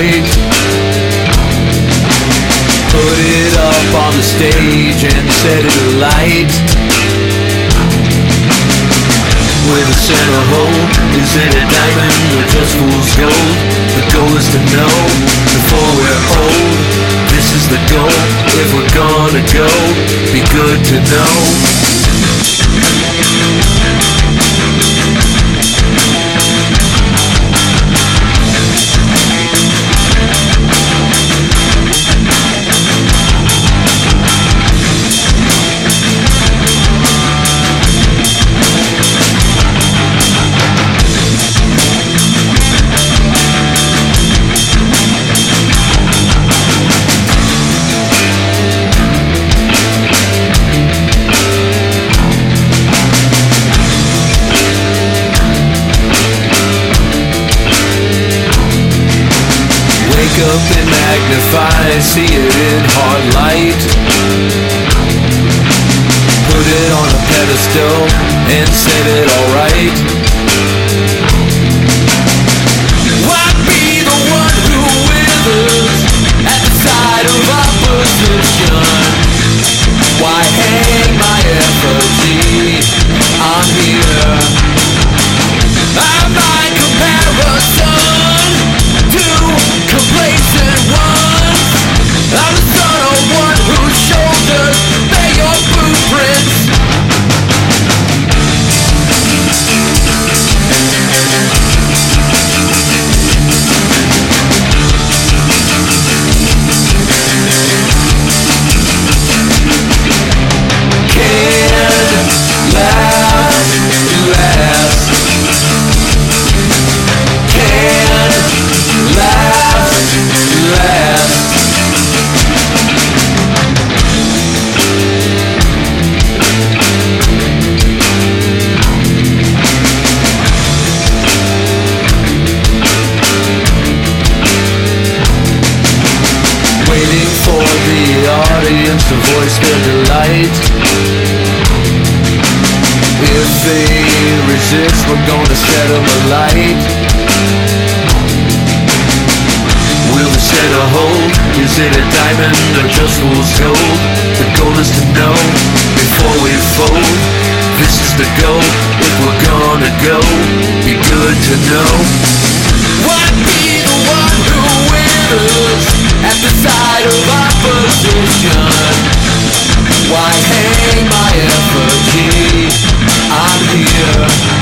right. Put it up on the stage and set it alight. With a center hole, is it a diamond or just fool's gold? The goal is to know before we're old. This is the goal. If we're gonna go, be good to know. Wake up and magnify, see it in hard light. Put it on a pedestal and set it alright. To voice their delight. If they resist, we're gonna set them alight. Will the a hold? Is it a diamond or just fool's gold? The goal is to know before we fold. This is the goal. If we're gonna go, be good to know. illusion Why hang my effigy? I'm here